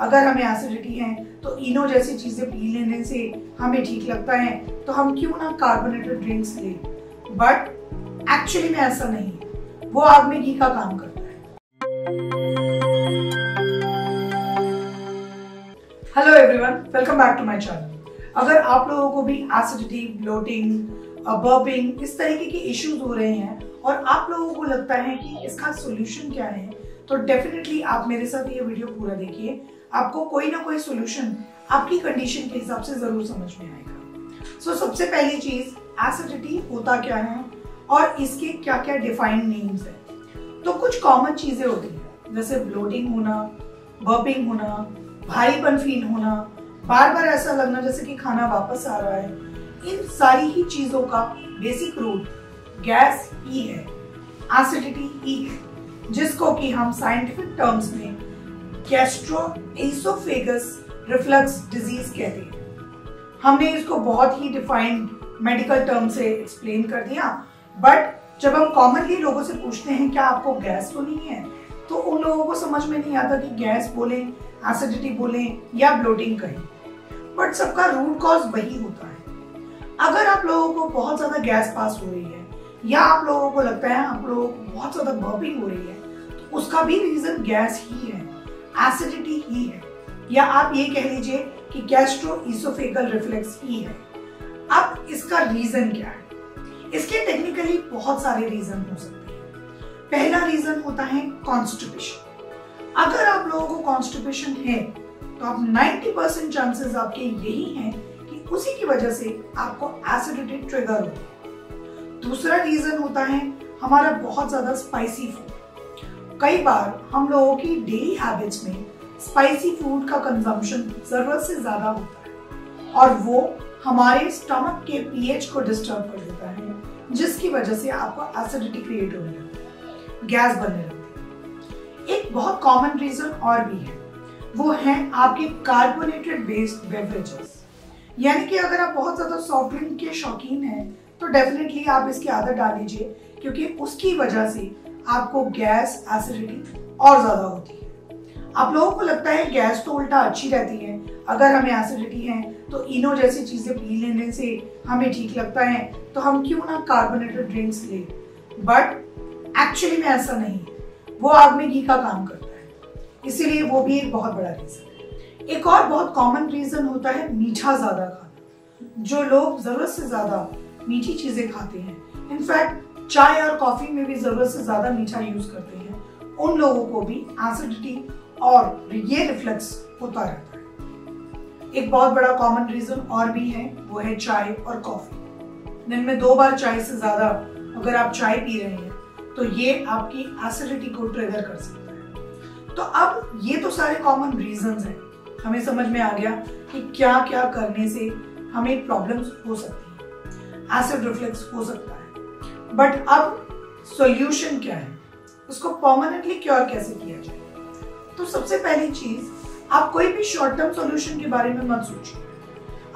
अगर हमें एसिडिटी है तो इनो जैसी चीज़ें पी लेने से हमें ठीक लगता है तो हम क्यों ना कार्बोनेटेड ड्रिंक्स ले? बट एक्चुअली में ऐसा नहीं है। वो आग में घी का काम करता है। Hello everyone welcome back to my channel अगर आप लोगों को भी एसिडिटी ब्लोटिंग बर्पिंग इस तरीके के इश्यूज़ हो रहे हैं, और आप लोगों को लगता है कि इसका सोल्यूशन क्या है तो डेफिनेटली आप मेरे साथ ये वीडियो पूरा देखिए। आपको कोई ना कोई सोल्यूशन आपकी कंडीशन के हिसाब से ज़रूर समझ में आएगा। सो so, सबसे पहली चीज़ एसिडिटी होता क्या है और इसके क्या क्या डिफाइंड नेम्स है। तो कुछ कॉमन चीज़ें होती है जैसे ब्लोटिंग होना बर्पिंग होना भारीपन फील होना बार बार ऐसा लगना जैसे कि खाना वापस आ रहा है। इन सारी ही चीज़ों का बेसिक रूट गैस ही है एसिडिटी ही है जिसको कि हम साइंटिफिक टर्म्स में गैस्ट्रोएसोफेगस रिफ्लक्स डिज़ीज़ कहते हैं। हमने इसको बहुत ही डिफाइंड मेडिकल टर्म से एक्सप्लेन कर दिया। बट जब हम कॉमनली लोगों से पूछते हैं, क्या आपको गैस तो नहीं है? तो उन लोगों को समझ में नहीं आता कि गैस बोले एसिडिटी बोले या ब्लोटिंग कहें। बट सबका रूट कॉज वही होता है। अगर आप लोगों को बहुत ज़्यादा गैस पास हो रही है, या आप लोगों को लगता है आप लोगों को बहुत ज़्यादा बर्पिंग हो रही है तो उसका भी रीजन गैस ही है। एसिडिटी ही है. या आप ये कह लीजिए कि गैस्ट्रो इसोफेगल रिफ्लेक्स ही. है अब इसका रीजन क्या है? इसके टेक्निकली बहुत सारे रीजन हो सकते हैं. पहला रीजन होता है कॉन्स्टिपेशन अगर आप लोगों को कॉन्स्टिपेशन है तो आप 90 परसेंट चांसेस आपके यही हैं कि उसी की वजह से आपको एसिडिटी ट्रिगर हो दूसरा रीजन होता है, हमारा बहुत ज़्यादा स्पाइसी फ़ूड कई बार हम लोगों की डेली हैबिट्स में स्पाइसी फ़ूड का कंजम्पशन ज़रूरत से ज़्यादा होता है और वो हमारे स्टमक के पीएच को डिस्टर्ब कर देता है, जिसकी वजह से आपको एसिडिटी क्रिएट होने लगती गैस बनने लगती है। एक बहुत कॉमन रीजन और भी है, वो है आपके कार्बोनेटेड बेस्ड बेवरेजेस यानी कि अगर आप बहुत ज़्यादा सॉफ्ट ड्रिंक के शौकीन हैं तो डेफिनेटली आप इसकी आदत डाल लीजिए, क्योंकि उसकी वजह से आपको गैस एसिडिटी और ज़्यादा होती है। आप लोगों को लगता है गैस तो उल्टा अच्छी रहती है, अगर हमें एसिडिटी है तो इनो जैसी चीज़ें पी लेने से हमें ठीक लगता है तो हम क्यों ना कार्बोनेटेड ड्रिंक्स ले? बट एक्चुअली में ऐसा नहीं है। वो आग में घी का काम करता है। इसीलिए वो भी एक बहुत बड़ा रीजन है। एक और बहुत कॉमन रीजन होता है मीठा ज़्यादा खाना। जो लोग ज़रूरत से ज़्यादा मीठी चीज़ें खाते हैं। इनफैक्ट चाय और कॉफ़ी में भी ज़रूरत से ज़्यादा मीठा यूज़ करते हैं। उन लोगों को भी एसिडिटी और ये रिफ्लेक्स होता रहता है। एक बहुत बड़ा कॉमन रीजन और भी है, वो है चाय और कॉफ़ी। दिन में दो बार चाय से ज़्यादा अगर आप चाय पी रहे हैं तो ये आपकी एसिडिटी को ट्रिगर कर सकता है। तो अब ये तो सारे कॉमन रीजन हैं। हमें समझ में आ गया कि क्या क्या करने से हमें प्रॉब्लम्स हो सकती है। एसिड रिफ्लेक्स हो सकता है। बट अब सॉल्यूशन क्या है? उसको परमानेंटली क्योर कैसे किया जाए? तो सबसे पहली चीज़, आप कोई भी शॉर्ट टर्म सॉल्यूशन के बारे में मत सोचिए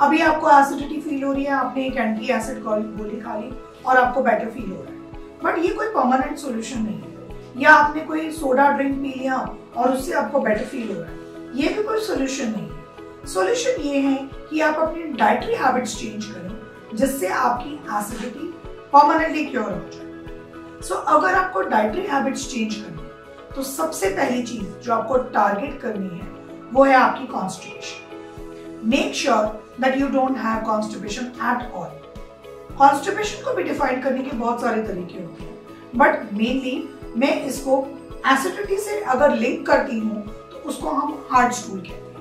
अभी आपको एसिडिटी फील हो रही है, आपने एक एंटी एसिड गोली खा ली और आपको बेटर फील हो रहा है। बट ये कोई परमानेंट सॉल्यूशन नहीं है। या आपने कोई सोडा ड्रिंक पी लिया और उससे आपको बेटर फील हो रहा है। ये भी कोई सोल्यूशन नहीं है। सोल्यूशन ये है कि आप अपनी डाइटरी हैबिट्स चेंज करें, जिससे आपकी एसिडिटी परमानेंटली क्योर हो जाए सो अगर आपको डाइटरी हैबिट्स चेंज करनी है तो सबसे पहली चीज़ जो आपको टारगेट करनी है, वो है आपकी constipation make sure that you don't have constipation at all constipation को भी डिफाइन करने के बहुत सारे तरीके होते हैं. बट मेनली मैं इसको एसिडिटी से अगर लिंक करती हूँ तो उसको हम हार्ड स्टूल कहते हैं.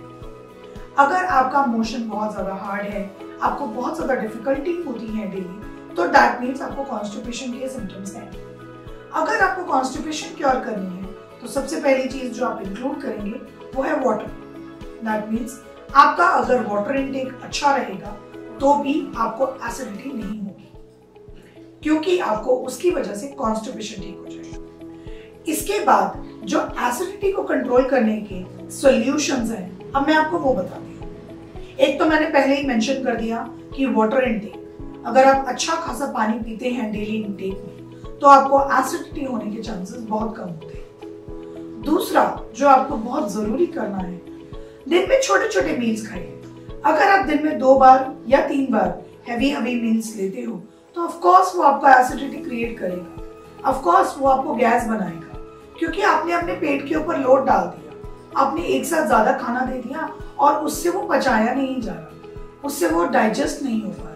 अगर आपका मोशन बहुत ज़्यादा हार्ड है, आपको बहुत ज़्यादा डिफिकल्टी होती है डेली तो दैट मीन्स आपको कॉन्स्टिपेशन के सिम्टम्स हैं। अगर आपको कॉन्स्टिपेशन क्योर करनी है तो सबसे पहली चीज़ जो आप इंक्लूड करेंगे, वो है वाटर दैट मीन्स आपका अगर वाटर इनटेक अच्छा रहेगा तो भी आपको एसिडिटी नहीं होगी। क्योंकि आपको उसकी वजह से कॉन्स्टिपेशन ठीक हो जाएगा। इसके बाद जो एसिडिटी को कंट्रोल करने के सॉल्यूशंस हैं, अब मैं आपको वो बताती हूँ। एक तो मैंने पहले ही मेंशन कर दिया कि वाटर इनटेक अगर आप अच्छा खासा पानी पीते हैं डेली इनटेक में तो आपको एसिडिटी होने के चांसेस बहुत कम होते हैं। दूसरा, जो आपको बहुत ज़रूरी करना है, दिन में छोटे छोटे मील्स खाइए। अगर आप दिन में दो बार या तीन बार हैवी हैवी मील्स लेते हो तो ऑफ़ कोर्स वो आपका एसिडिटी क्रिएट करेगा। ऑफ़ कोर्स वो आपको गैस बनाएगा, क्योंकि आपने अपने पेट के ऊपर लोड डाल दिया। आपने एक साथ ज़्यादा खाना दे दिया और उससे वो पचाया नहीं जा रहा। उससे वो डाइजेस्ट नहीं हो पा